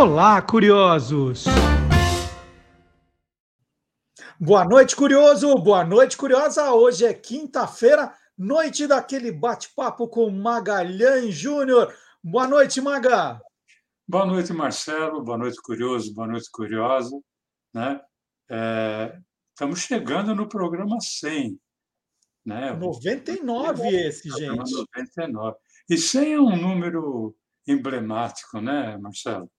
Olá, curiosos! Boa noite, curioso! Boa noite, curiosa! Hoje é quinta-feira, noite daquele bate-papo com Magalhães Júnior. Boa noite, Maga! Boa noite, Marcelo. Boa noite, curioso. Boa noite, curiosa. Né? É, estamos chegando no programa 100. Né? 99 esse, gente. 99. E 100 é um número emblemático, né, Marcelo?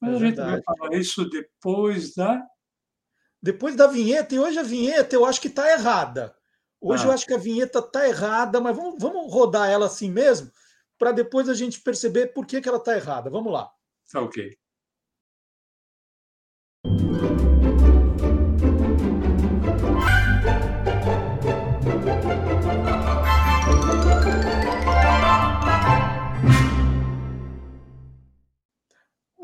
Mas é a gente vai falar isso depois da. Depois da vinheta, e hoje a vinheta eu acho que está errada. Hoje ah. eu acho que a vinheta está errada, mas vamos, vamos rodar ela assim mesmo, para depois a gente perceber por que, que ela está errada. Vamos lá. Tá ok.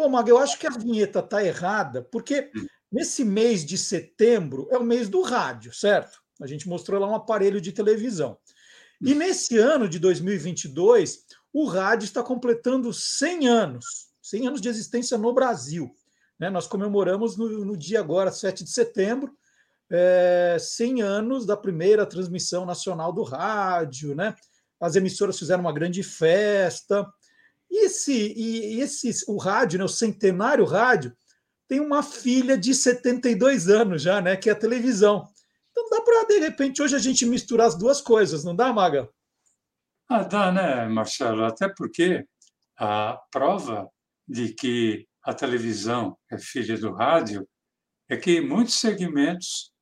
Bom, Maga, eu acho que a vinheta está errada, porque hum. nesse mês de setembro é o mês do rádio, certo? A gente mostrou lá um aparelho de televisão. E hum. nesse ano de 2022, o rádio está completando 100 anos, 100 anos de existência no Brasil. Né? Nós comemoramos no, no, dia agora, 7 de setembro, é, 100 anos da primeira transmissão nacional do rádio. Né? As emissoras fizeram uma grande festa. E esse, e esse o rádio, né, o centenário rádio, tem uma filha de 72 anos já, né, que é a televisão. Então dá para, de repente, hoje a gente misturar as duas coisas, não dá, Maga? Ah, dá, né, Marcelo? Até porque a prova de que a televisão é filha do rádio é que muitos segmentos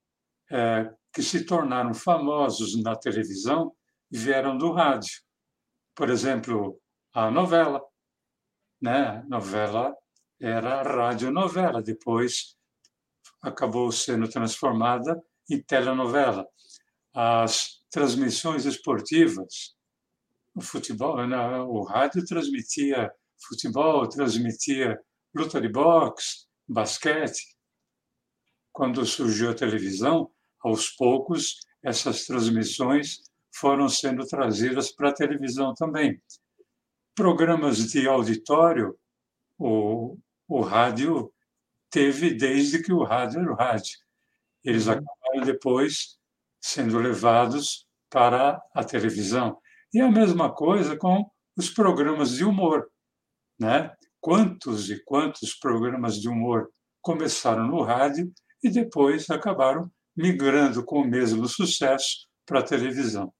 é, que se tornaram famosos na televisão vieram do rádio. Por exemplo, a novela. Né? Novela era radionovela, depois acabou sendo transformada em telenovela. As transmissões esportivas, o futebol, né? o rádio transmitia futebol, transmitia luta de boxe, basquete. Quando surgiu a televisão, aos poucos essas transmissões foram sendo trazidas para a televisão também programas de auditório, o, o rádio teve desde que o rádio era o rádio. Eles uhum. acabaram depois sendo levados para a televisão. E a mesma coisa com os programas de humor. Né? Quantos e quantos programas de humor começaram no rádio e depois acabaram migrando com o mesmo sucesso para a televisão.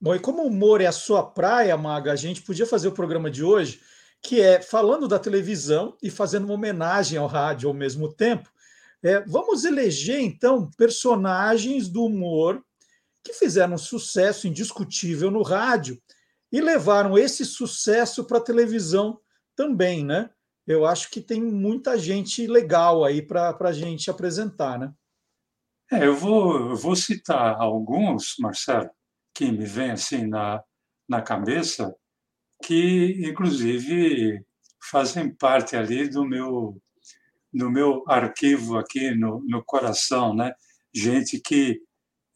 Bom, e como o humor é a sua praia, Maga, a gente podia fazer o programa de hoje, que é falando da televisão e fazendo uma homenagem ao rádio ao mesmo tempo. É, vamos eleger, então, personagens do humor que fizeram sucesso indiscutível no rádio e levaram esse sucesso para a televisão também, né? Eu acho que tem muita gente legal aí para a gente apresentar, né? É, eu vou, eu vou citar alguns, Marcelo, que me vem assim na, na cabeça, que inclusive fazem parte ali do meu do meu arquivo aqui no, no coração, né? Gente que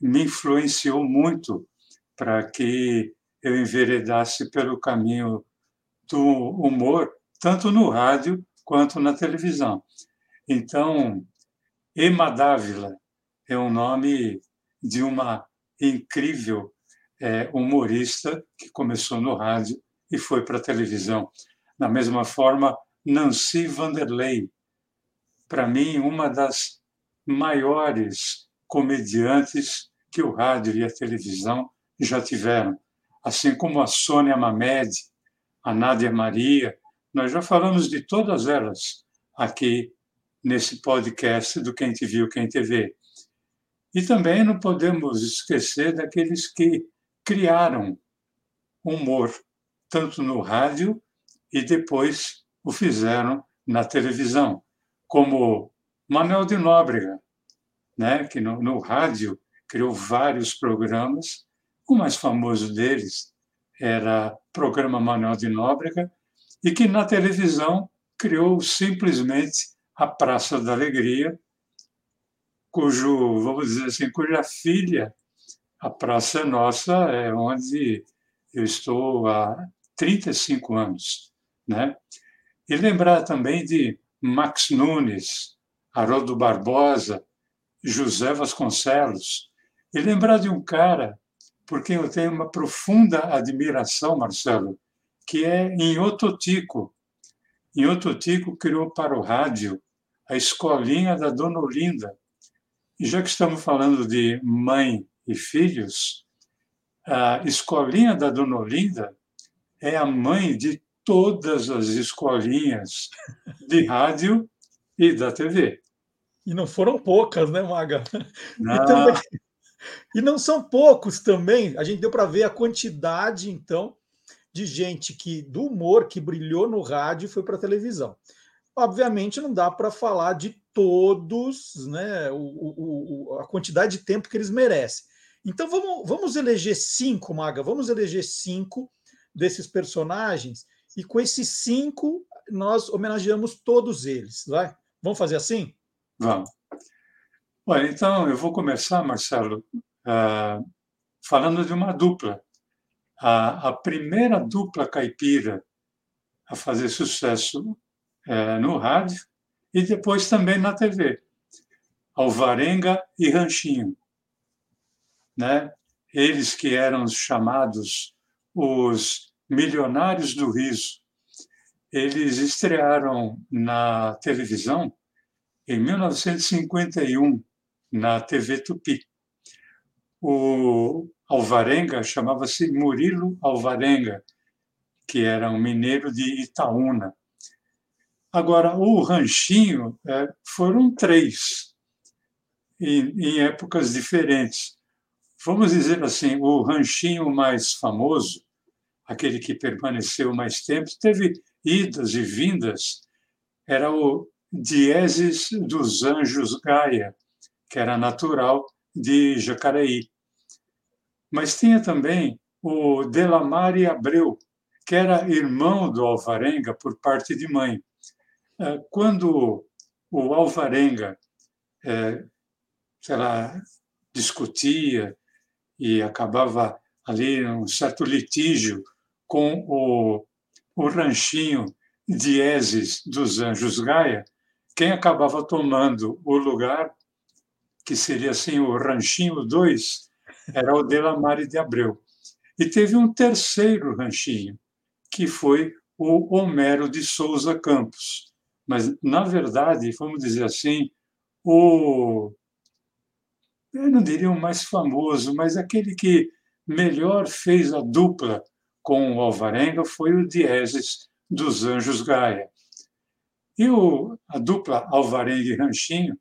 me influenciou muito para que eu enveredasse pelo caminho do humor, tanto no rádio quanto na televisão. Então, Ema Dávila é um nome de uma incrível é, humorista que começou no rádio e foi para a televisão. Da mesma forma, Nancy Vanderlei, para mim, uma das maiores comediantes que o rádio e a televisão já tiveram, assim como a Sônia Mamed, a Nádia Maria, nós já falamos de todas elas aqui nesse podcast do Quem Te Viu, Quem Te Vê. E também não podemos esquecer daqueles que criaram humor, tanto no rádio e depois o fizeram na televisão, como Manuel de Nóbrega, né, que no, no rádio criou vários programas. O mais famoso deles era o programa Manuel de Nóbrega, e que na televisão criou simplesmente a Praça da Alegria, cujo, vamos dizer assim, cuja filha a Praça Nossa é onde eu estou há 35 anos, né? E lembrar também de Max Nunes, Haroldo Barbosa, José Vasconcelos. E lembrar de um cara por quem eu tenho uma profunda admiração, Marcelo, que é Inhototico. Inhototico criou para o rádio a escolinha da Dona Olinda. E já que estamos falando de mãe e filhos, a escolinha da Dona Olinda é a mãe de todas as escolinhas de rádio e da TV. E não foram poucas, né, Maga? Não. E, também, e não são poucos também. A gente deu para ver a quantidade, então, de gente que do humor que brilhou no rádio e foi para a televisão. Obviamente, não dá para falar de todos, né? O, o, o, a quantidade de tempo que eles merecem. Então vamos, vamos eleger cinco, Maga, vamos eleger cinco desses personagens, e com esses cinco nós homenageamos todos eles. Vai? Vamos fazer assim? Vamos. Olha, então eu vou começar, Marcelo, uh, falando de uma dupla. A, a, primeira dupla caipira a fazer sucesso uh, no rádio e depois também na TV. Alvarenga e Ranchinho né? eles que eram chamados os milionários do riso, eles estrearam na televisão em 1951, na TV Tupi. O Alvarenga chamava-se Murilo Alvarenga, que era um mineiro de Itaúna. Agora, o Ranchinho é, foram três, em, em épocas diferentes vamos dizer assim, o ranchinho mais famoso, aquele que permaneceu mais tempo, teve idas e vindas, era o Dieses dos Anjos Gaia, que era natural de Jacareí. Mas tinha também o Delamare Abreu, que era irmão do Alvarenga por parte de mãe. É, quando o Alvarenga, é, sei lá, discutia, e acabava ali um certo litígio com o, o ranchinho Dieses dos Anjos Gaia, quem acabava tomando o lugar, que seria assim o Ranchinho 2, era o Delamare de Abreu. E teve um terceiro ranchinho, que foi o Homero de Souza Campos. Mas, na verdade, vamos dizer assim, o eu não diria o mais famoso, mas aquele que melhor fez a dupla com o Alvarenga foi o Dieses dos Anjos Gaia. E o, a dupla Alvarenga e Ranchinho,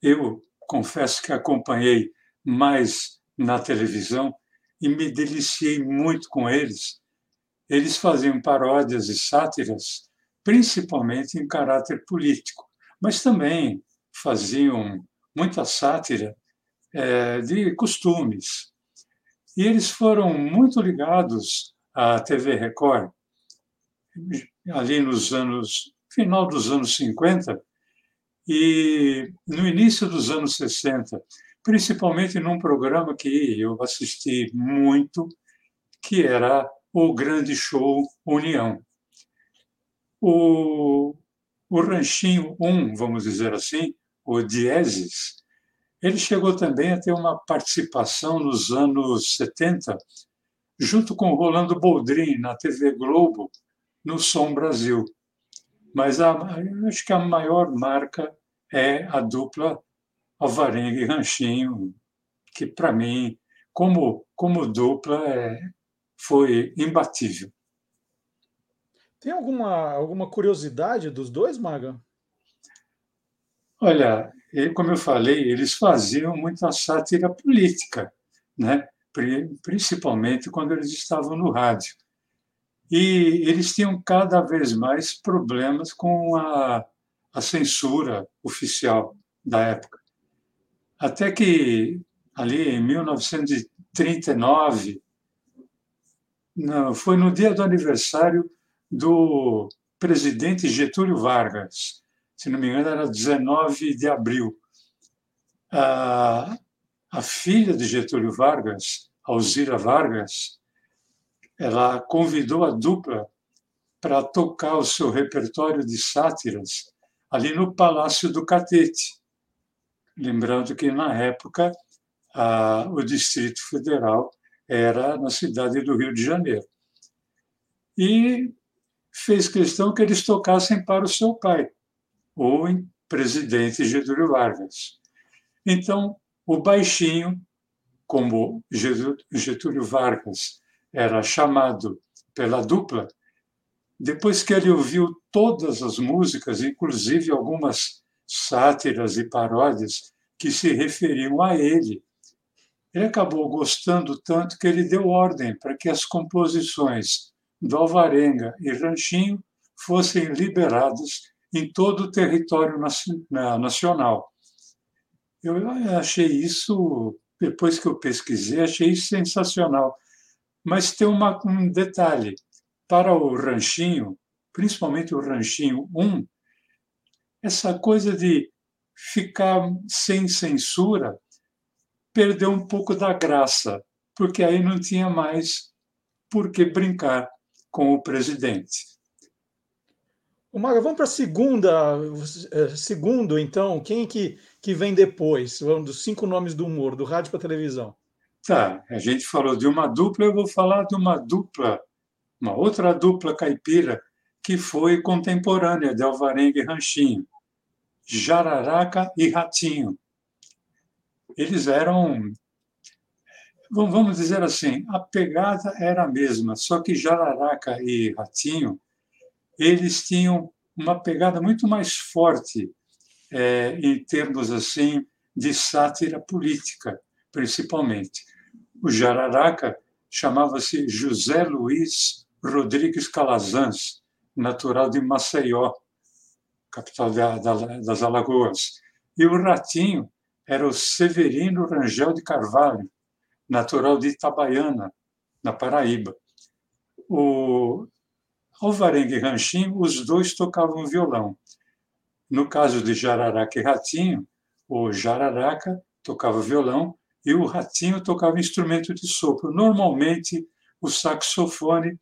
eu confesso que acompanhei mais na televisão e me deliciei muito com eles. Eles faziam paródias e sátiras, principalmente em caráter político, mas também faziam muita sátira é, de costumes. E eles foram muito ligados à TV Record, ali nos anos, final dos anos 50 e no início dos anos 60, principalmente num programa que eu assisti muito, que era o Grande Show União. O, o Ranchinho 1, vamos dizer assim, o Dieses, ele chegou também a ter uma participação nos anos 70, junto com Rolando Boldrin, na TV Globo, no Som Brasil. Mas a, acho que a maior marca é a dupla Alvarenga e Ranchinho, que para mim, como, como dupla, é, foi imbatível. Tem alguma, alguma curiosidade dos dois, Maga? Olha, como eu falei, eles faziam muita sátira política, né? principalmente quando eles estavam no rádio. E eles tinham cada vez mais problemas com a, a censura oficial da época. Até que, ali em 1939, não, foi no dia do aniversário do presidente Getúlio Vargas se não me engano, era 19 de abril. A, a filha de Getúlio Vargas, Alzira Vargas, ela convidou a dupla para tocar o seu repertório de sátiras ali no Palácio do Catete. Lembrando que, na época, a, o Distrito Federal era na cidade do Rio de Janeiro. E fez questão que eles tocassem para o seu pai, o presidente Getúlio Vargas. Então, o baixinho, como Getúlio Vargas era chamado pela dupla, depois que ele ouviu todas as músicas, inclusive algumas sátiras e paródias que se referiam a ele, ele acabou gostando tanto que ele deu ordem para que as composições do Alvarenga e Ranchinho fossem liberadas em todo o território nacional. Eu achei isso, depois que eu pesquisei, achei isso sensacional. Mas tem uma, um detalhe: para o Ranchinho, principalmente o Ranchinho 1, essa coisa de ficar sem censura perdeu um pouco da graça, porque aí não tinha mais por que brincar com o presidente. O vamos para a segunda, eh, segundo, então, quem que, que vem depois? Vamos dos cinco nomes do humor, do rádio para televisão. Tá, a gente falou de uma dupla, eu vou falar de uma dupla, uma outra dupla caipira, que foi contemporânea de Alvarenga e Ranchinho, Jararaca e Ratinho eles eram, vamos dizer assim, a pegada era a mesma, só que Jararaca e Ratinho, eles tinham uma pegada muito mais forte é, em termos assim de sátira política, principalmente. O Jararaca chamava-se José Luiz Rodrigues Calazans, natural de Maceió, capital da, da, das Alagoas. E o Ratinho era o Severino Rangel de Carvalho, natural de Itabaiana, na Paraíba. O Alvarenga e Ranchinho, os dois tocavam violão. No caso de Jararaca e Ratinho, o Jararaca tocava violão e o Ratinho tocava instrumento de sopro, normalmente o saxofone,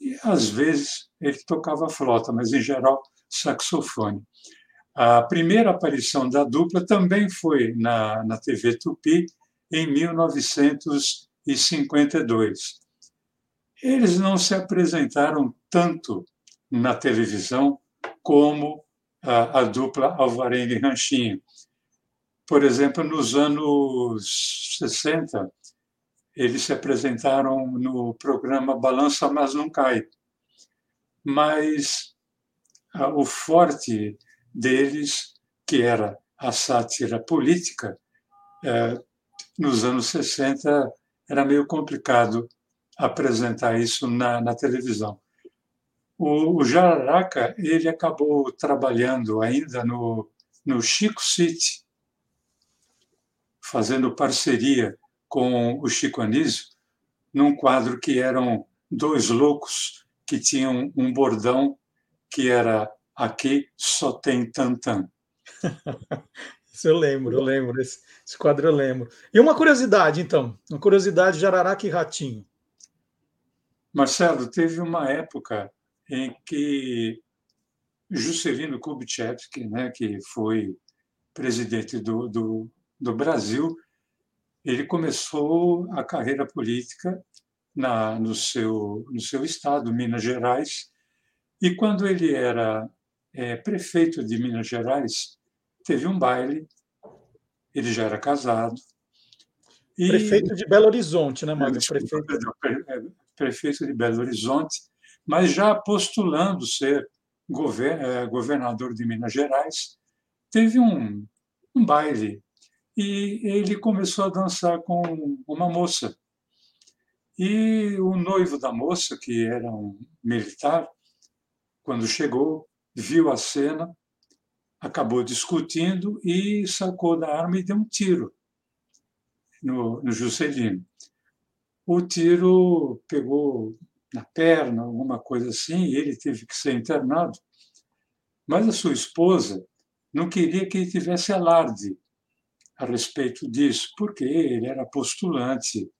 e às vezes ele tocava flauta, mas em geral saxofone. A primeira aparição da dupla também foi na, na TV Tupi, em 1952. Eles não se apresentaram tanto na televisão como a, a dupla Alvarenga e Ranchinho. Por exemplo, nos anos 60, eles se apresentaram no programa Balança Mas Não Cai. Mas o forte deles, que era a sátira política, é, nos anos 60 era meio complicado apresentar isso na, na televisão. O, o Jararaca ele acabou trabalhando ainda no, no Chico City, fazendo parceria com o Chico Anísio, num quadro que eram dois loucos que tinham um bordão que era aqui só tem tantã. Isso eu lembro, eu lembro, esse, esse, quadro eu lembro. E uma curiosidade, então, uma curiosidade de Araraca e Ratinho. Marcelo, teve uma época em que Juscelino Kubitschek, né, que foi presidente do, do, do Brasil, ele começou a carreira política na, no, seu, no seu estado, Minas Gerais, e quando ele era é, prefeito de Minas Gerais, teve um baile, ele já era casado. E... Prefeito de Belo Horizonte, né, Mário? Prefeito... É, prefeito de Belo Horizonte, mas já postulando ser é, governador de Minas Gerais, teve um, um baile e ele começou a dançar com uma moça. E o noivo da moça, que era um militar, quando chegou, viu a cena, acabou discutindo e sacou da arma e deu um tiro no, no Juscelino. O tiro pegou na perna, alguma coisa assim, e ele teve que ser internado. Mas a sua esposa não queria que ele tivesse alarde a respeito disso, porque ele era postulante,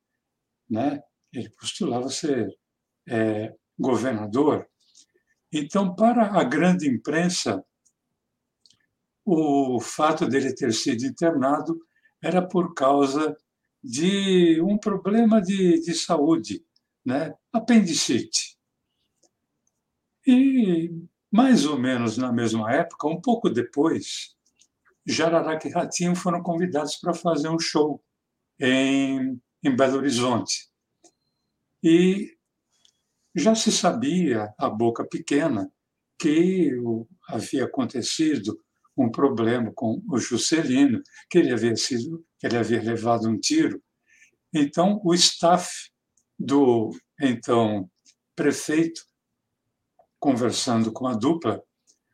né? ele postulava ser é, governador. Então, para a grande imprensa, o fato dele ter sido internado era por causa de um problema de, de saúde, né? apendicite. E, mais ou menos na mesma época, um pouco depois, Jararaca e Ratinho foram convidados para fazer um show em, em Belo Horizonte. E já se sabia, a boca pequena, que havia acontecido um problema com o Juscelino, que ele havia sido, que ele havia levado um tiro. Então, o staff do então prefeito, conversando com a dupla,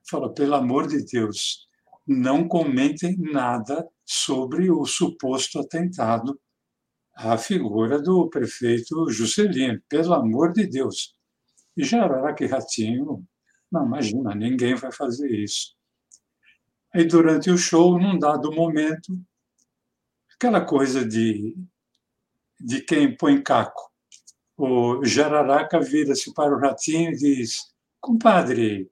falou: pelo amor de Deus, não comentem nada sobre o suposto atentado à figura do prefeito Juscelino, pelo amor de Deus. E Jararaca e Ratinho, não imagina, ninguém vai fazer isso. Aí, durante o show, num dado momento, aquela coisa de, de quem põe caco. O Jararaca vira-se para o Ratinho e diz: Compadre,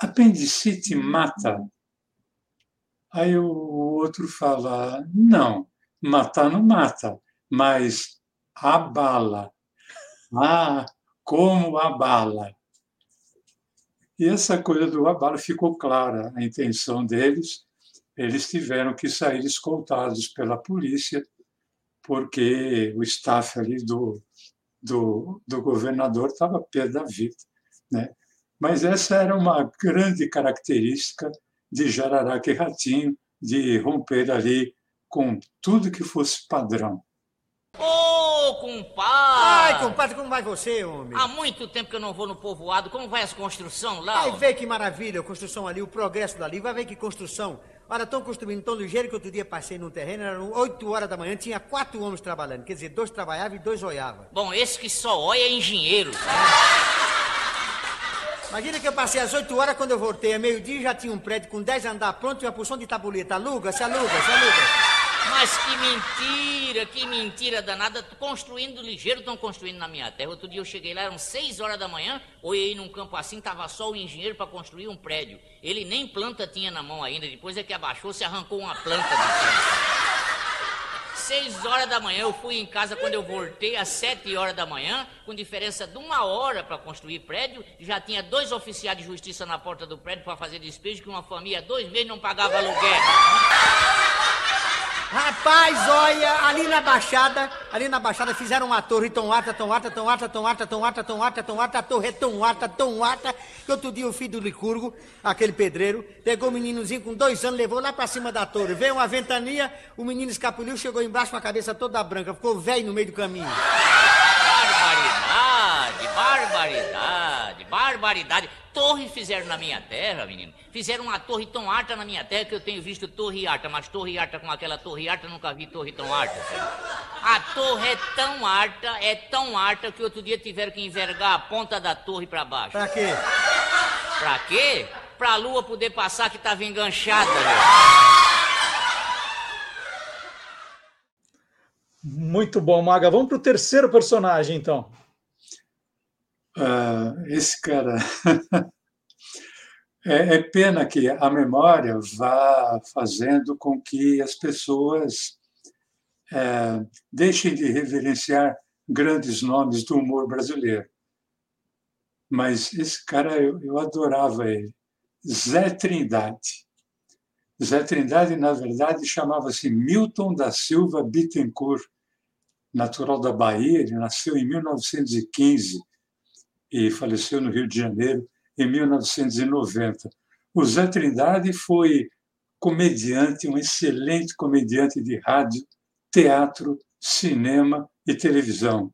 apendicite mata. Aí o outro fala: Não, matar não mata, mas abala. Ah, como abala. E essa coisa do abalo ficou clara, a intenção deles. Eles tiveram que sair escoltados pela polícia, porque o staff ali do, do, do governador estava pé da vida. Né? Mas essa era uma grande característica de Jararaca e Ratinho, de romper ali com tudo que fosse padrão. Ô, oh, compadre! Ai, compadre, como vai você, homem? Há muito tempo que eu não vou no povoado. Como vai as construção lá? Vai ver que maravilha, a construção ali, o progresso dali. Vai ver que construção. Olha, estão construindo tão ligeiro que outro dia passei num terreno, eram 8 horas da manhã, tinha quatro homens trabalhando. Quer dizer, dois trabalhavam e dois olhavam. Bom, esse que só olha é engenheiro. Imagina que eu passei às 8 horas, quando eu voltei, a meio-dia já tinha um prédio com 10 andares pronto e uma porção de tabuleta. Aluga, se aluga, se aluga. Mas que mentira, que mentira danada. Construindo ligeiro, estão construindo na minha terra. Outro dia eu cheguei lá, eram seis horas da manhã, olhei num campo assim, tava só o engenheiro para construir um prédio. Ele nem planta tinha na mão ainda, depois é que abaixou, se arrancou uma planta. Seis horas da manhã, eu fui em casa quando eu voltei às sete horas da manhã, com diferença de uma hora para construir prédio, já tinha dois oficiais de justiça na porta do prédio para fazer despejo, que uma família dois meses não pagava aluguel. Rapaz, olha, ali na Baixada, ali na Baixada fizeram uma torre tão alta, tão alta, tão alta, tão alta, tão alta, tão alta, tão alta, a torre é tão alta, tão alta, que outro dia o filho do Licurgo, aquele pedreiro, pegou o meninozinho com dois anos, levou lá pra cima da torre, veio uma ventania, o menino escapuliu, chegou embaixo com a cabeça toda branca, ficou velho no meio do caminho. Barbaridade, barbaridade, barbaridade. Torre fizeram na minha terra, menino. Fizeram uma torre tão alta na minha terra que eu tenho visto torre alta, mas torre alta com aquela torre alta, nunca vi torre tão alta. A torre é tão alta, é tão alta que outro dia tiveram que envergar a ponta da torre para baixo. Pra quê? Pra quê? Pra lua poder passar que tava enganchada, né? Muito bom, Maga. Vamos para o terceiro personagem, então. Uh, esse cara. é, é, pena que a memória vá fazendo com que as pessoas é, deixem de reverenciar grandes nomes do humor brasileiro. Mas esse cara, eu, eu adorava ele. Zé Trindade. Zé Trindade, na verdade, chamava-se Milton da Silva Bittencourt, natural da Bahia, ele nasceu em 1915 e faleceu no Rio de Janeiro em 1990. O Zé Trindade foi comediante, um excelente comediante de rádio, teatro, cinema e televisão.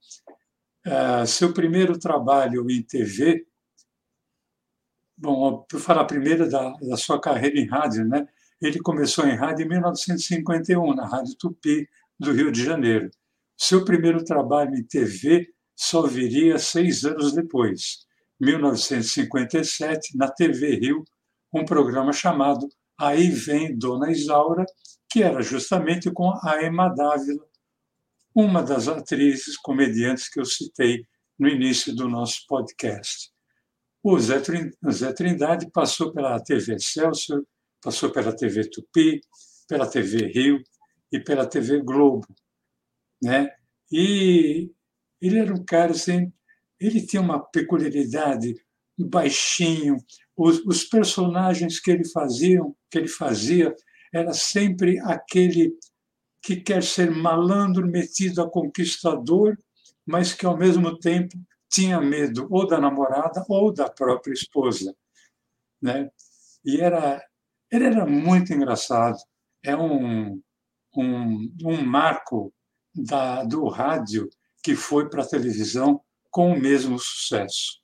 Uh, seu primeiro trabalho em TV, bom, para falar primeiro da, da sua carreira em rádio, né? Ele começou em rádio em 1951, na Rádio Tupi do Rio de Janeiro. Seu primeiro trabalho em TV só viria seis anos depois, 1957, na TV Rio, um programa chamado Aí Vem Dona Isaura, que era justamente com a Emma Dávila, uma das atrizes comediantes que eu citei no início do nosso podcast. o Zé, Trindade passou pela TV Excelsior, passou pela TV Tupi, pela TV Rio e pela TV Globo, né? E ele era um cara assim, ele tinha uma peculiaridade, baixinho, os, os personagens que ele fazia, que ele fazia, era sempre aquele que quer ser malandro, metido a conquistador, mas que ao mesmo tempo tinha medo ou da namorada ou da própria esposa, né? E era ele era muito engraçado. É um um, um marco da, do rádio que foi para a televisão com o mesmo sucesso.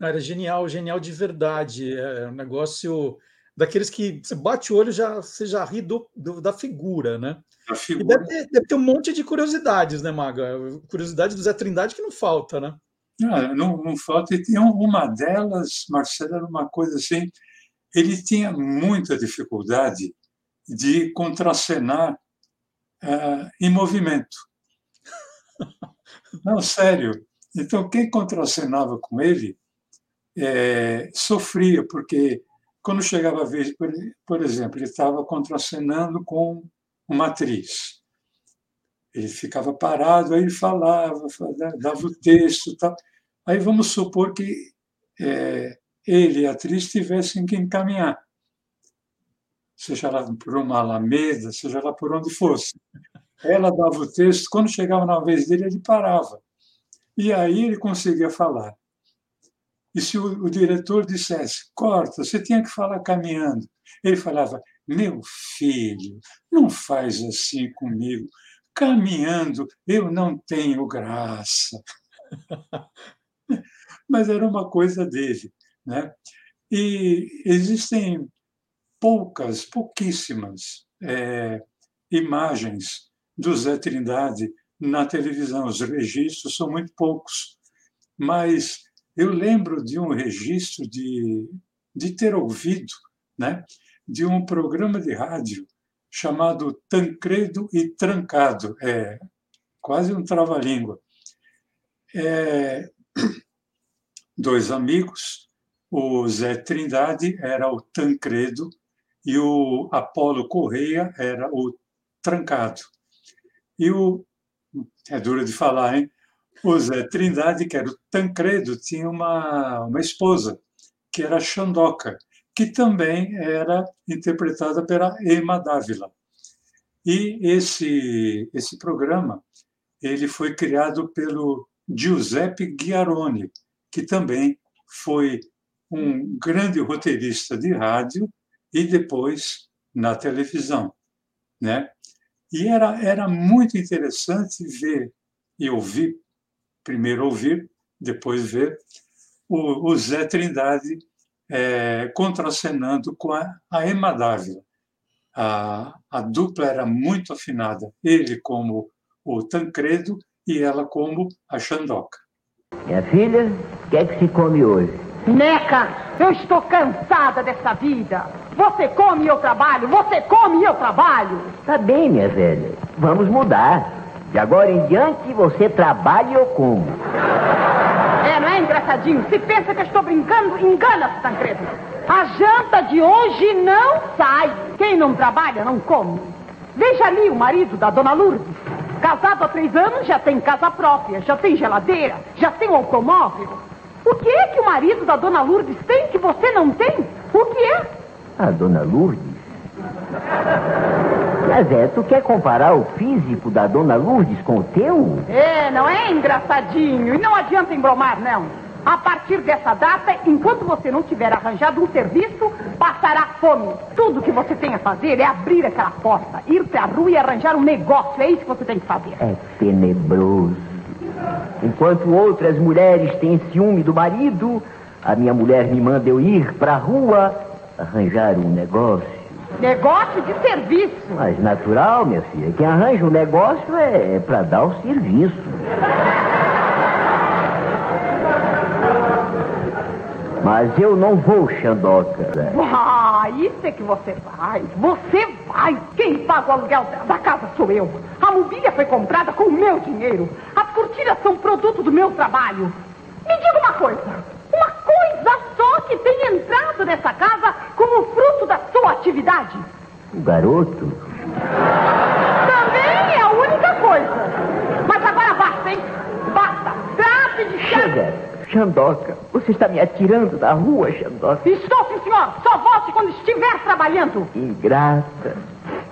Era genial, genial de verdade. É um negócio daqueles que você bate o olho já você já ri do, do da figura, né? A figura. Deve ter, deve ter, um monte de curiosidades, né, Maga? Curiosidade do Zé Trindade que não falta, né? Não, não, não falta. E tem uma delas, Marcelo, era uma coisa assim. Ele tinha muita dificuldade de contracenar uh, em movimento. Não, sério. Então, quem contracenava com ele é, sofria, porque quando chegava a vez, por, exemplo, ele estava contracenando com uma atriz. Ele ficava parado, aí ele falava, dava o texto. Tal. Aí vamos supor que é, ele e a atriz tivessem que encaminhar, seja lá por uma alameda, seja lá por onde fosse. Ela dava o texto, quando chegava na vez dele, ele parava. E aí ele conseguia falar. E se o, o, diretor dissesse, corta, você tinha que falar caminhando, ele falava, meu filho, não faz assim comigo. Caminhando eu não tenho graça. Mas era uma coisa dele. Né? E existem poucas, pouquíssimas é, imagens do Zé Trindade na televisão. Os registros são muito poucos. Mas eu lembro de um registro de, de ter ouvido né, de um programa de rádio chamado Tancredo e Trancado. É quase um trava-língua. É, dois amigos, o Zé Trindade era o Tancredo e o Apolo Correia era o Trancado. E o. É duro de falar, hein? O Zé Trindade, que era o Tancredo, tinha uma, uma esposa, que era a Xandoca, que também era interpretada pela Emma Dávila. E esse, esse programa ele foi criado pelo Giuseppe Ghiaroni, que também foi um grande roteirista de rádio e depois na televisão, né? E era, era muito interessante ver e ouvir, primeiro ouvir, depois ver, o, o Zé Trindade é, contracenando com a, a Emma Dávila. A, a dupla era muito afinada, ele como o Tancredo e ela como a Xandoca. Minha filha, o que é que se come hoje? Neca, eu estou cansada dessa vida. Você come e eu trabalho, você come e eu trabalho. Tá bem, minha velha. Vamos mudar. De agora em diante, você trabalha e eu como. É, não é engraçadinho? Se pensa que eu estou brincando, engana-se, Tancredo. A janta de hoje não sai. Quem não trabalha, não come. Veja ali o marido da dona Lourdes. Casado há três anos, já tem casa própria, já tem geladeira, já tem um automóvel. O que é que o marido da dona Lourdes tem que você não tem? O que é? A dona Lourdes? Mas é, tu quer comparar o físico da dona Lourdes com o teu? É, não é engraçadinho. E não adianta embromar, não. A partir dessa data, enquanto você não tiver arranjado um serviço, passará fome. Tudo que você tem a fazer é abrir aquela porta, ir para a rua e arranjar um negócio. É isso que você tem que fazer. É tenebroso. Enquanto outras mulheres têm ciúme do marido, a minha mulher me manda eu ir para a rua arranjar um negócio. Negócio de serviço. Mas natural, minha filha. Quem arranja um negócio é, é para dar o serviço. Mas eu não vou, Xandoca. Ah, isso é que você vai. Você vai. Quem paga o aluguel da casa sou eu. A mobília foi comprada com o meu dinheiro. As cortinas são produto do meu trabalho. Me diga uma coisa coisa só que tem entrado nessa casa como fruto da sua atividade? O garoto? Também é a única coisa. Mas agora basta, hein? Basta. Trate de Chega. Xandoca, você está me atirando da rua, Xandoca? Estou, sim, senhor. Só volte quando estiver trabalhando. Ingrata.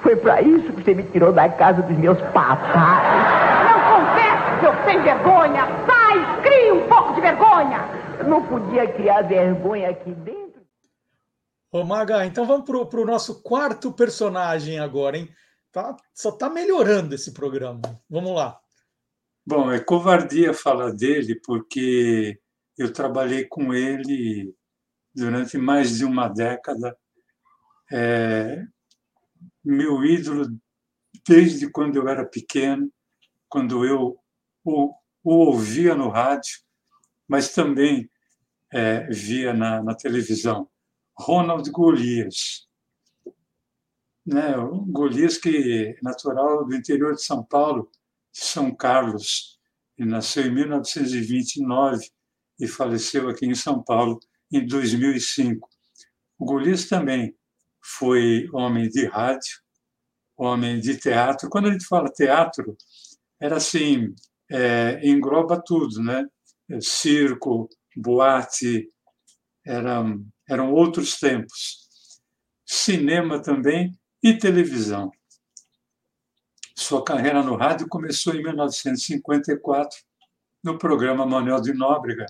Foi para isso que você me tirou da casa dos meus papais. Não converse, seu sem vergonha. Sai, crie um pouco de vergonha. Eu não podia criar vergonha aqui dentro. Ô, Maga, então vamos pro, pro nosso quarto personagem agora, hein? Tá, só tá melhorando esse programa. Vamos lá. Bom, é covardia falar dele, porque eu trabalhei com ele durante mais de uma década. É, meu ídolo desde quando eu era pequeno, quando eu o, o ouvia no rádio, mas também é, via na, na, televisão. Ronald Golias. Né? Golias, que natural do interior de São Paulo, de São Carlos, e nasceu em 1929 e faleceu aqui em São Paulo em 2005. O Golias também foi homem de rádio, homem de teatro. Quando a gente fala teatro, era assim, é, engloba tudo, né? Circo, boate, eram, eram outros tempos. Cinema também e televisão. Sua carreira no rádio começou em 1954, no programa Manuel de Nóbrega,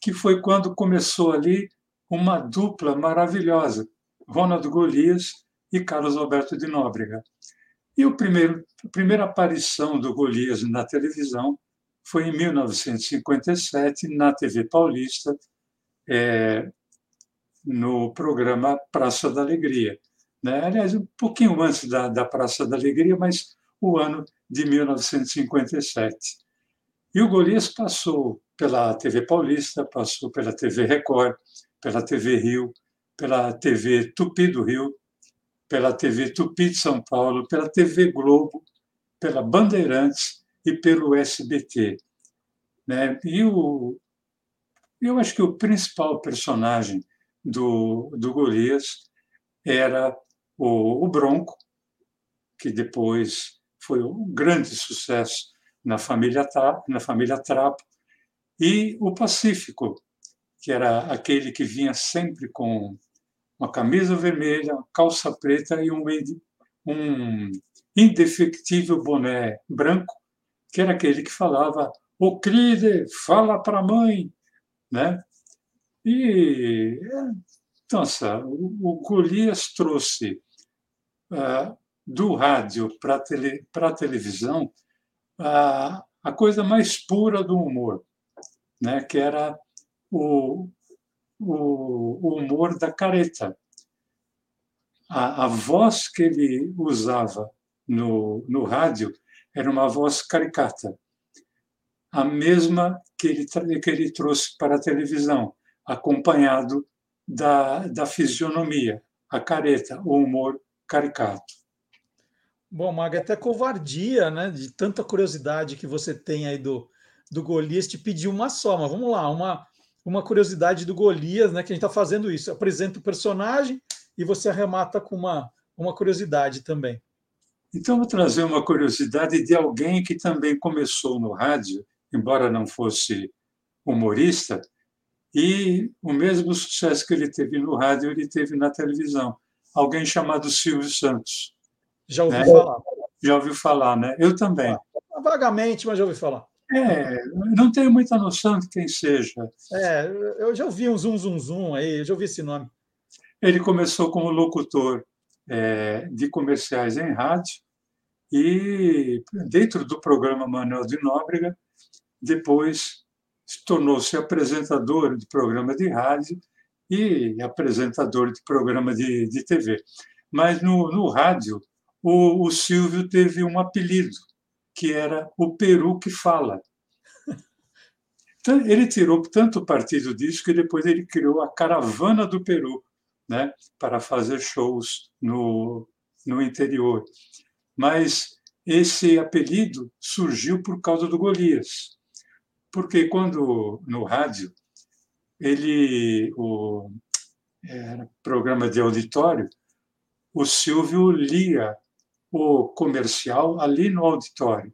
que foi quando começou ali uma dupla maravilhosa, Ronald Golias e Carlos Alberto de Nóbrega. E o primeiro, a primeira aparição do Golias na televisão foi em 1957, na TV Paulista, é, no programa Praça da Alegria. Né? Aliás, um pouquinho antes da, da Praça da Alegria, mas o ano de 1957. E o Golias passou pela TV Paulista, passou pela TV Record, pela TV Rio, pela TV Tupi do Rio, pela TV Tupi de São Paulo, pela TV Globo, pela Bandeirantes e pelo SBT. Né? E o, eu acho que o principal personagem do, do Golias era o, o Bronco, que depois foi um grande sucesso na família, na família Trapo, e o Pacífico, que era aquele que vinha sempre com uma camisa vermelha, calça preta e um, um indefectível boné branco, que era aquele que falava o Cride, fala para a mãe, né? E, nossa, o, o Golias trouxe uh, do rádio para tele, a televisão a coisa mais pura do humor né, que era o, o, o humor da careta. A, a, voz que ele usava no, no rádio era uma voz caricata, a mesma que ele, que ele trouxe para a televisão, acompanhado da, da fisionomia, a careta, o humor caricato. Bom, Maga, até covardia, né? De tanta curiosidade que você tem aí do, do Golias te pediu uma só, mas vamos lá, uma, uma curiosidade do Golias, né? Que a gente está fazendo isso. Apresenta o personagem e você arremata com uma, uma curiosidade também. Então, vou trazer uma curiosidade de alguém que também começou no rádio, embora não fosse humorista, e o mesmo sucesso que ele teve no rádio, ele teve na televisão. Alguém chamado Silvio Santos. Já ouviu né? falar? Já ouviu falar, né? Eu também. Vagamente, mas já ouvi falar. É, não tenho muita noção de quem seja. É, eu já ouvi um zum zum zum aí, eu já ouvi esse nome. Ele começou como locutor é, de comerciais em rádio e dentro do programa Manuel de Nóbrega, depois tornou-se apresentador de programa de rádio e apresentador de programa de, de TV. Mas no, no rádio, o, o Silvio teve um apelido, que era o Peru que fala. Então, ele tirou tanto partido disso que depois ele criou a Caravana do Peru, né, para fazer shows no, no interior. Mas esse apelido surgiu por causa do Golias, porque quando no rádio ele o era programa de auditório o Silvio lia o comercial ali no auditório.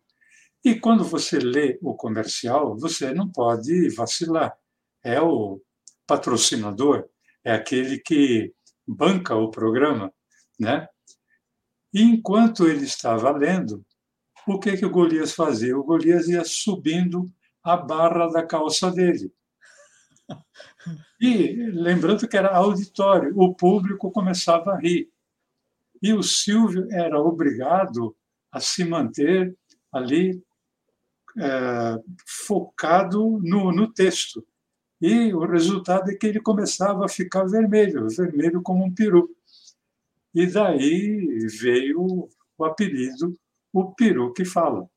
E quando você lê o comercial, você não pode vacilar. É o patrocinador, é aquele que banca o programa, né? E enquanto ele estava lendo, o que que o Golias fazia? O Golias ia subindo a barra da calça dele. E lembrando que era auditório, o público começava a rir. E o Silvio era obrigado a se manter ali é, focado no, no texto. E o resultado é que ele começava a ficar vermelho, vermelho como um peru. E daí veio o apelido, o peru que fala.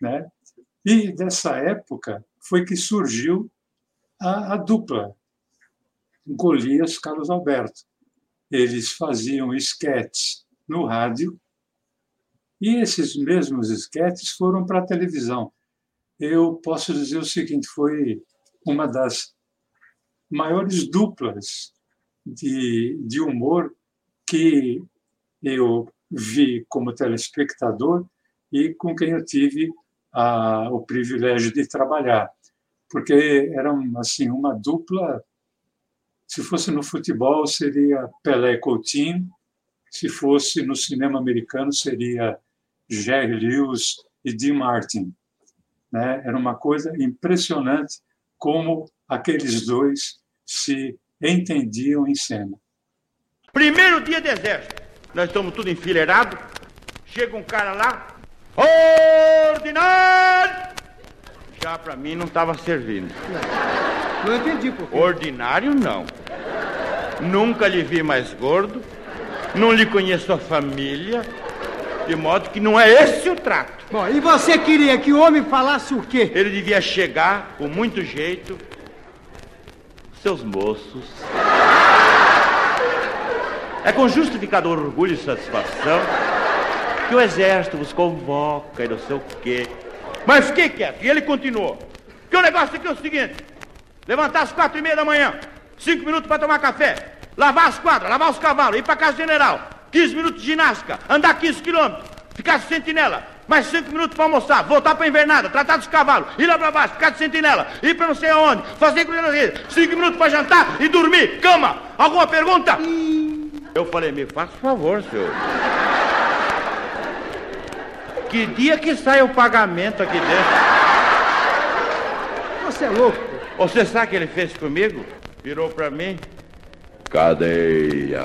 Né? E dessa época foi que surgiu a, a dupla, Golias Carlos Alberto. Eles faziam esquetes no rádio e esses mesmos esquetes foram para a televisão. Eu posso dizer o seguinte: foi uma das maiores duplas de, de humor que eu vi como telespectador e com quem eu tive a, o privilégio de trabalhar, porque eram assim uma dupla. Se fosse no futebol seria Pelé e Coutinho, se fosse no cinema americano seria Jerry Lewis e Dean Martin. Né? Era uma coisa impressionante como aqueles dois se entendiam em cena. Primeiro dia de exército, nós estamos tudo enfileirado. Chega um cara lá, ordinário! Já para mim não estava servindo. Não entendi por quê. Ordinário não. Nunca lhe vi mais gordo, não lhe conheço a família, de modo que não é esse o trato. Bom, e você queria que o homem falasse o quê? Ele devia chegar com muito jeito. Seus moços. É com justificador orgulho e satisfação que o exército vos convoca e não sei o quê. Mas fiquei quieto. E ele continuou. Que o negócio aqui é o seguinte: levantar às quatro e meia da manhã, cinco minutos para tomar café, lavar as quadras, lavar os cavalos, ir para casa general, 15 minutos de ginástica, andar 15 quilômetros, ficar de sentinela, mais 5 minutos para almoçar, voltar para a invernada, tratar dos cavalos, ir lá para baixo, ficar de sentinela, ir para não sei aonde, fazer rede, 5 minutos para jantar e dormir, cama. Alguma pergunta? Eu falei, me faça favor, senhor. Que dia que sai o pagamento aqui dentro? Você é louco. Você sabe o que ele fez comigo? Virou para mim. Cadeia.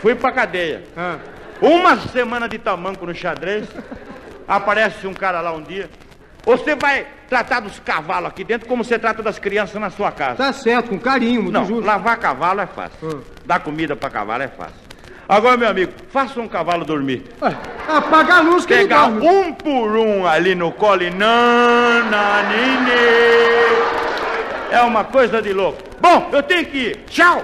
Fui pra cadeia. Ah. Uma semana de tamanco no xadrez. Aparece um cara lá um dia. Você vai tratar dos cavalos aqui dentro como você trata das crianças na sua casa. Tá certo, com carinho, muito Não, justo. lavar cavalo é fácil. Ah. Dar comida pra cavalo é fácil. Agora, meu amigo, faça um cavalo dormir. Ué, apaga a luz que ele Pegar dorme. um por um ali no colo e nananine. É uma coisa de louco. Bom, eu tenho que ir. Tchau.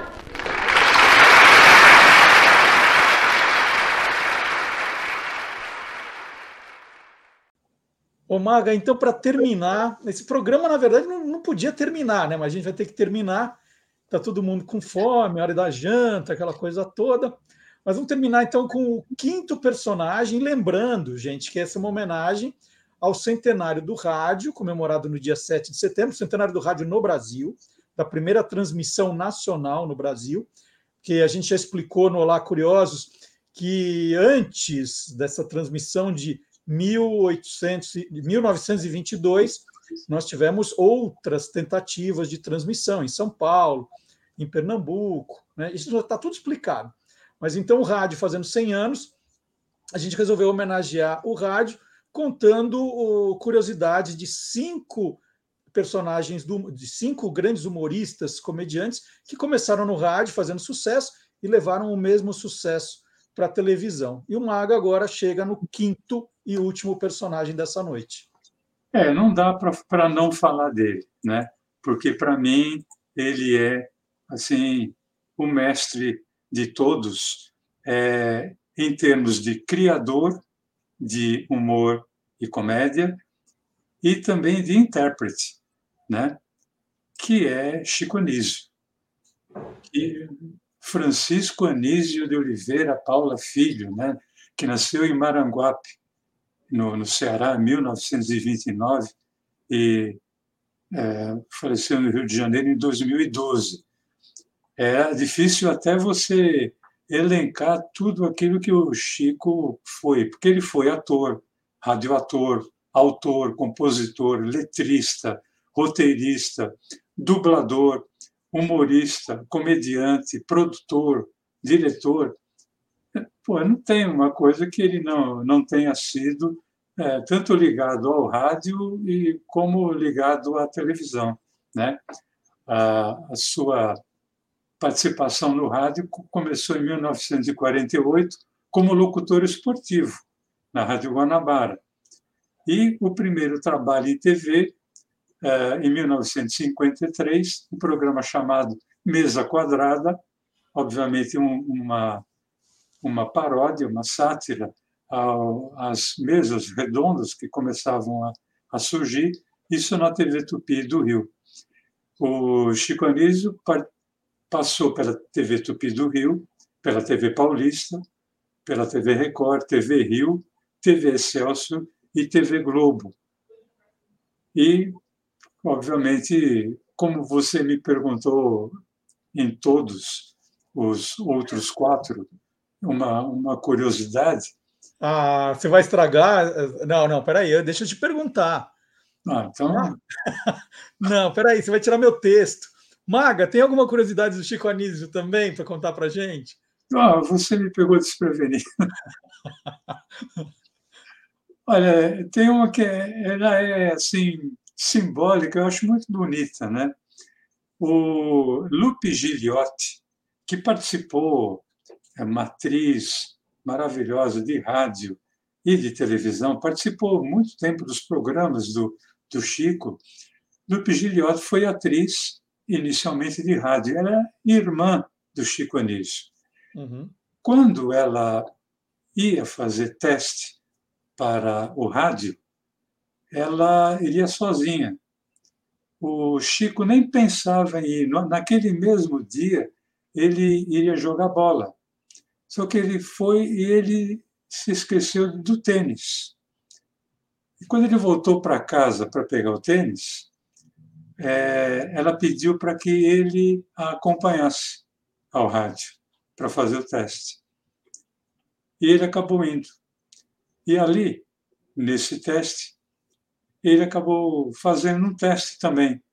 Ô Maga, então para terminar, esse programa na verdade não, não podia terminar, né? Mas a gente vai ter que terminar. Tá todo mundo com fome, hora da janta, aquela coisa toda. Mas vamos terminar então com o quinto personagem, lembrando, gente, que essa é uma homenagem ao centenário do rádio, comemorado no dia 7 de setembro, centenário do rádio no Brasil, da primeira transmissão nacional no Brasil, que a gente já explicou no Olá Curiosos que antes dessa transmissão de 1800, e- 1922, nós tivemos outras tentativas de transmissão em São Paulo, em Pernambuco, né? isso já está tudo explicado. Mas então o rádio fazendo 100 anos, a gente resolveu homenagear o rádio contando curiosidades de cinco personagens, do- de cinco grandes humoristas, comediantes, que começaram no rádio fazendo sucesso e levaram o mesmo sucesso para a televisão. E o Mago agora chega no quinto e último personagem dessa noite. É, não dá para não falar dele, né? Porque para mim ele é assim o mestre de todos é, em termos de criador de humor e comédia e também de intérprete, né? Que é Chico Anísio, que Francisco Anísio de Oliveira Paula Filho, né, que nasceu em Maranguape, no, no Ceará, em 1929, e é, faleceu no Rio de Janeiro em 2012. É difícil até você elencar tudo aquilo que o Chico foi, porque ele foi ator, radioator, autor, compositor, letrista, roteirista, dublador, humorista, comediante, produtor, diretor. Pô, não tem uma coisa que ele não, não tenha sido é, tanto ligado ao rádio e como ligado à televisão, né? A, a sua participação no rádio começou em 1948 como locutor esportivo na Rádio Guanabara. E o primeiro trabalho em TV, eh, em 1953, um programa chamado Mesa Quadrada, obviamente uma, uma paródia, uma sátira às mesas redondas que começavam a, a surgir, isso na TV Tupi do Rio. O Chico Anísio passou pela TV Tupi do Rio, pela TV Paulista, pela TV Record, TV Rio, TV Excelsior e TV Globo. E, obviamente, como você me perguntou em todos os outros quatro, uma, uma curiosidade. Ah, você vai estragar? Não, não, peraí, deixa eu te perguntar. Ah, então. Não, peraí, você vai tirar meu texto. Maga, tem alguma curiosidade do Chico Anísio também para contar para gente? Ah, você me pegou desprevenido. Olha, tem uma que é, ela é assim simbólica, eu acho muito bonita, né? O Lupe Gigliotti, que participou, é uma atriz maravilhosa de rádio e de televisão, participou muito tempo dos programas do, do Chico. Lupe Gigliotti foi atriz inicialmente de rádio. Ela é irmã do Chico Anísio. Uhum. Quando ela ia fazer teste para o rádio, ela iria sozinha. O Chico nem pensava em ir. Naquele mesmo dia, ele iria jogar bola. Só que ele foi e ele se esqueceu do tênis. E quando ele voltou para casa para pegar o tênis, é, ela pediu para que ele a acompanhasse ao rádio para fazer o teste. E ele acabou indo. E ali, nesse teste, ele acabou fazendo um teste também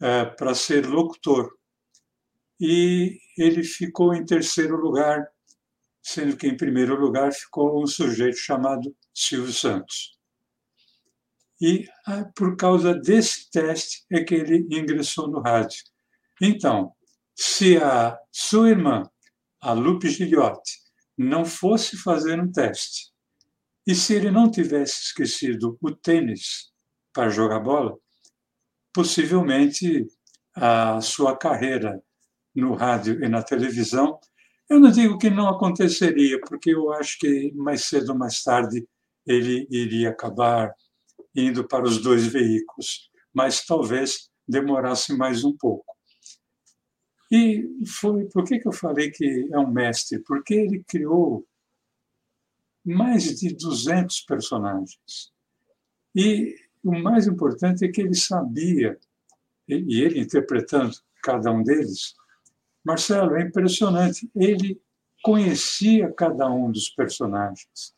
é, para ser locutor. E ele ficou em terceiro lugar, sendo que em primeiro lugar ficou um sujeito chamado Silvio Santos. E ah, por causa desse teste é que ele ingressou no rádio. Então, se a sua irmã, a Lupe Gigliotti, não fosse fazer um teste, e se ele não tivesse esquecido o tênis para jogar bola, possivelmente a sua carreira no rádio e na televisão, eu não digo que não aconteceria, porque eu acho que mais cedo ou mais tarde ele iria acabar indo para os dois veículos, mas talvez demorasse mais um pouco. E foi por que, que eu falei que é um mestre? Porque ele criou mais de 200 personagens. E o mais importante é que ele sabia, e ele interpretando cada um deles, Marcelo, é impressionante, ele conhecia cada um dos personagens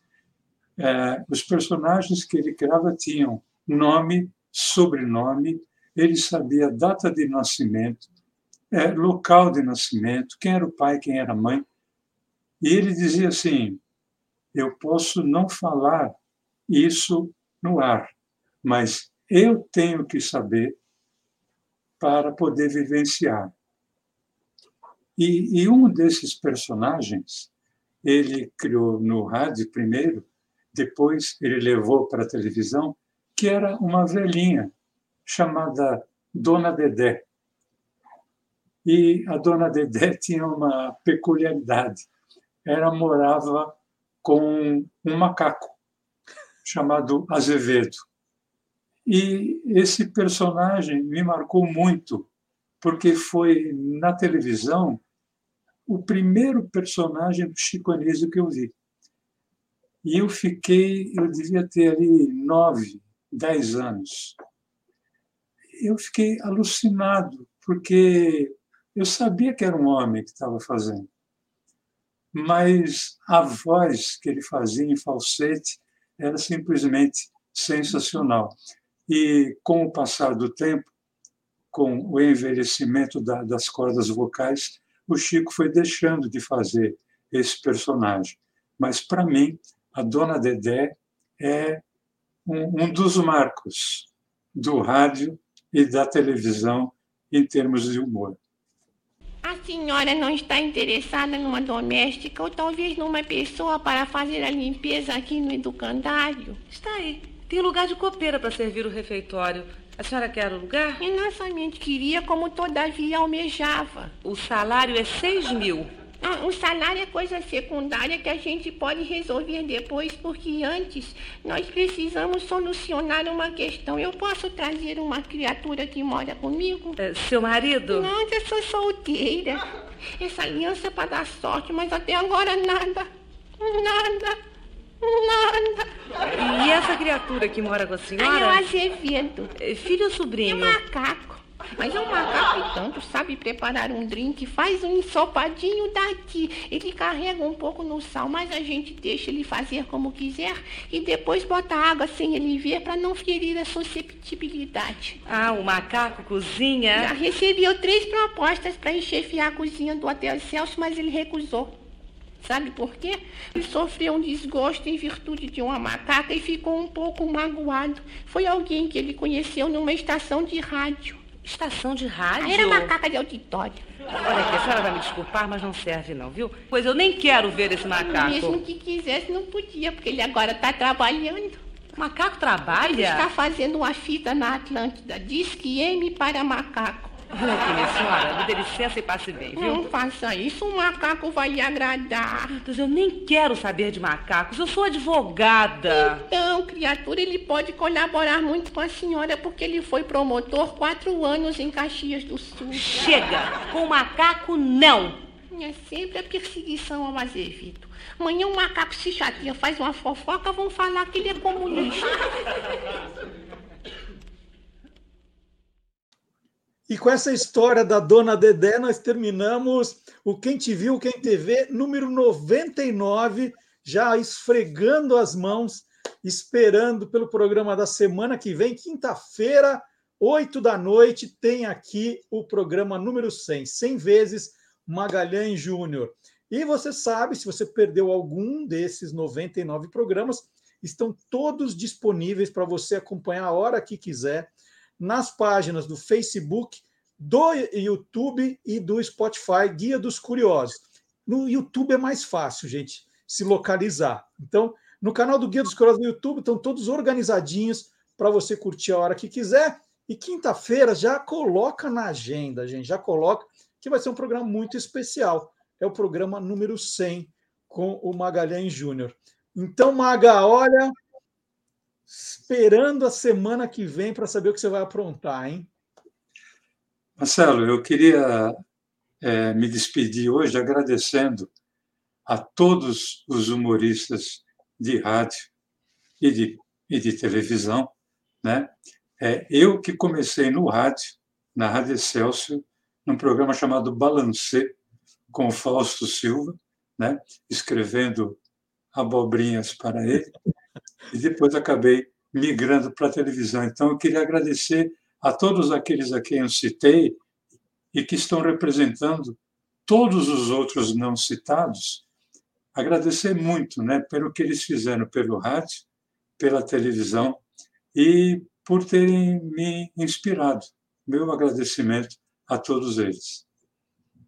é, os personagens que ele criava tinham nome, sobrenome, ele sabia data de nascimento, é, local de nascimento, quem era o pai, quem era a mãe. E ele dizia assim: eu posso não falar isso no ar, mas eu tenho que saber para poder vivenciar. E, e um desses personagens ele criou no rádio primeiro, depois ele levou para a televisão, que era uma velhinha chamada Dona Dedé. E a Dona Dedé tinha uma peculiaridade. Ela morava com um macaco chamado Azevedo. E esse personagem me marcou muito, porque foi na televisão o primeiro personagem do Chico Anísio que eu vi. E eu fiquei, eu devia ter ali nove, dez anos. Eu fiquei alucinado, porque eu sabia que era um homem que estava fazendo. Mas a voz que ele fazia em falsete era simplesmente sensacional. E com o passar do tempo, com o envelhecimento da, das cordas vocais, o Chico foi deixando de fazer esse personagem. Mas, para mim, a Dona Dedé é um, um dos marcos do rádio e da televisão em termos de humor. A senhora não está interessada numa doméstica ou talvez numa pessoa para fazer a limpeza aqui no educandário? Está aí. Tem lugar de copeira para servir o refeitório. A senhora quer o lugar? E não somente queria, como todavia almejava. O salário é seis mil. Ah, o salário é coisa secundária que a gente pode resolver depois, porque antes nós precisamos solucionar uma questão. Eu posso trazer uma criatura que mora comigo? É, seu marido? Não, eu sou solteira. Essa aliança é para dar sorte, mas até agora nada. Nada. Nada. E essa criatura que mora com a senhora? Ah, é o Azevedo. Filho ou sobrinho? É macaco. Mas é um macaco e tanto, sabe preparar um drink, faz um ensopadinho daqui. Ele carrega um pouco no sal, mas a gente deixa ele fazer como quiser e depois bota água sem ele ver para não ferir a susceptibilidade. Ah, o macaco cozinha? Já recebeu três propostas para enchefiar a cozinha do Hotel Celso, mas ele recusou. Sabe por quê? Ele sofreu um desgosto em virtude de uma macaca e ficou um pouco magoado. Foi alguém que ele conheceu numa estação de rádio. Estação de rádio? Era macaca de auditório. Olha aqui, a senhora vai me desculpar, mas não serve não, viu? Pois eu nem quero ver esse macaco. Mesmo que quisesse, não podia, porque ele agora está trabalhando. O macaco trabalha? Ele está fazendo uma fita na Atlântida. Diz que M para macaco. Olha aqui, minha senhora, me dê licença e passe bem, viu? Não faça isso, o macaco vai lhe agradar. Mas eu nem quero saber de macacos, eu sou advogada. Então, criatura, ele pode colaborar muito com a senhora, porque ele foi promotor quatro anos em Caxias do Sul. Chega! Com macaco, não! É sempre a perseguição ao Azevedo. Amanhã um macaco se chateia, faz uma fofoca, vão falar que ele é comunista. E com essa história da dona Dedé, nós terminamos o Quem Te Viu, Quem TV, número 99, já esfregando as mãos, esperando pelo programa da semana que vem, quinta-feira, 8 da noite, tem aqui o programa número 100, 100 vezes Magalhães Júnior. E você sabe, se você perdeu algum desses 99 programas, estão todos disponíveis para você acompanhar a hora que quiser nas páginas do Facebook, do YouTube e do Spotify, Guia dos Curiosos. No YouTube é mais fácil, gente, se localizar. Então, no canal do Guia dos Curiosos no YouTube estão todos organizadinhos para você curtir a hora que quiser. E quinta-feira já coloca na agenda, gente, já coloca que vai ser um programa muito especial. É o programa número 100 com o Magalhães Júnior. Então, Maga, olha, esperando a semana que vem para saber o que você vai aprontar, hein? Marcelo, eu queria é, me despedir hoje agradecendo a todos os humoristas de rádio e de, e de televisão. Né? É, eu que comecei no rádio, na Rádio Excelsior, num programa chamado Balancê, com o Fausto Silva, né? escrevendo abobrinhas para ele e depois acabei migrando para a televisão. Então, eu queria agradecer a todos aqueles a quem eu citei e que estão representando todos os outros não citados, agradecer muito né, pelo que eles fizeram pelo rádio, pela televisão e por terem me inspirado. Meu agradecimento a todos eles.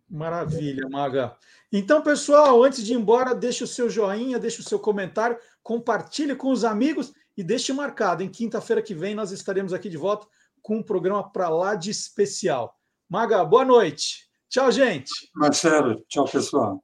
Maravilha, Maga. Então, pessoal, antes de ir embora, deixe o seu joinha, deixe o seu comentário, compartilhe com os amigos e deixe marcado. Em quinta-feira que vem nós estaremos aqui de volta com um programa para lá de especial. Maga, boa noite. Tchau, gente. Marcelo, tchau, pessoal.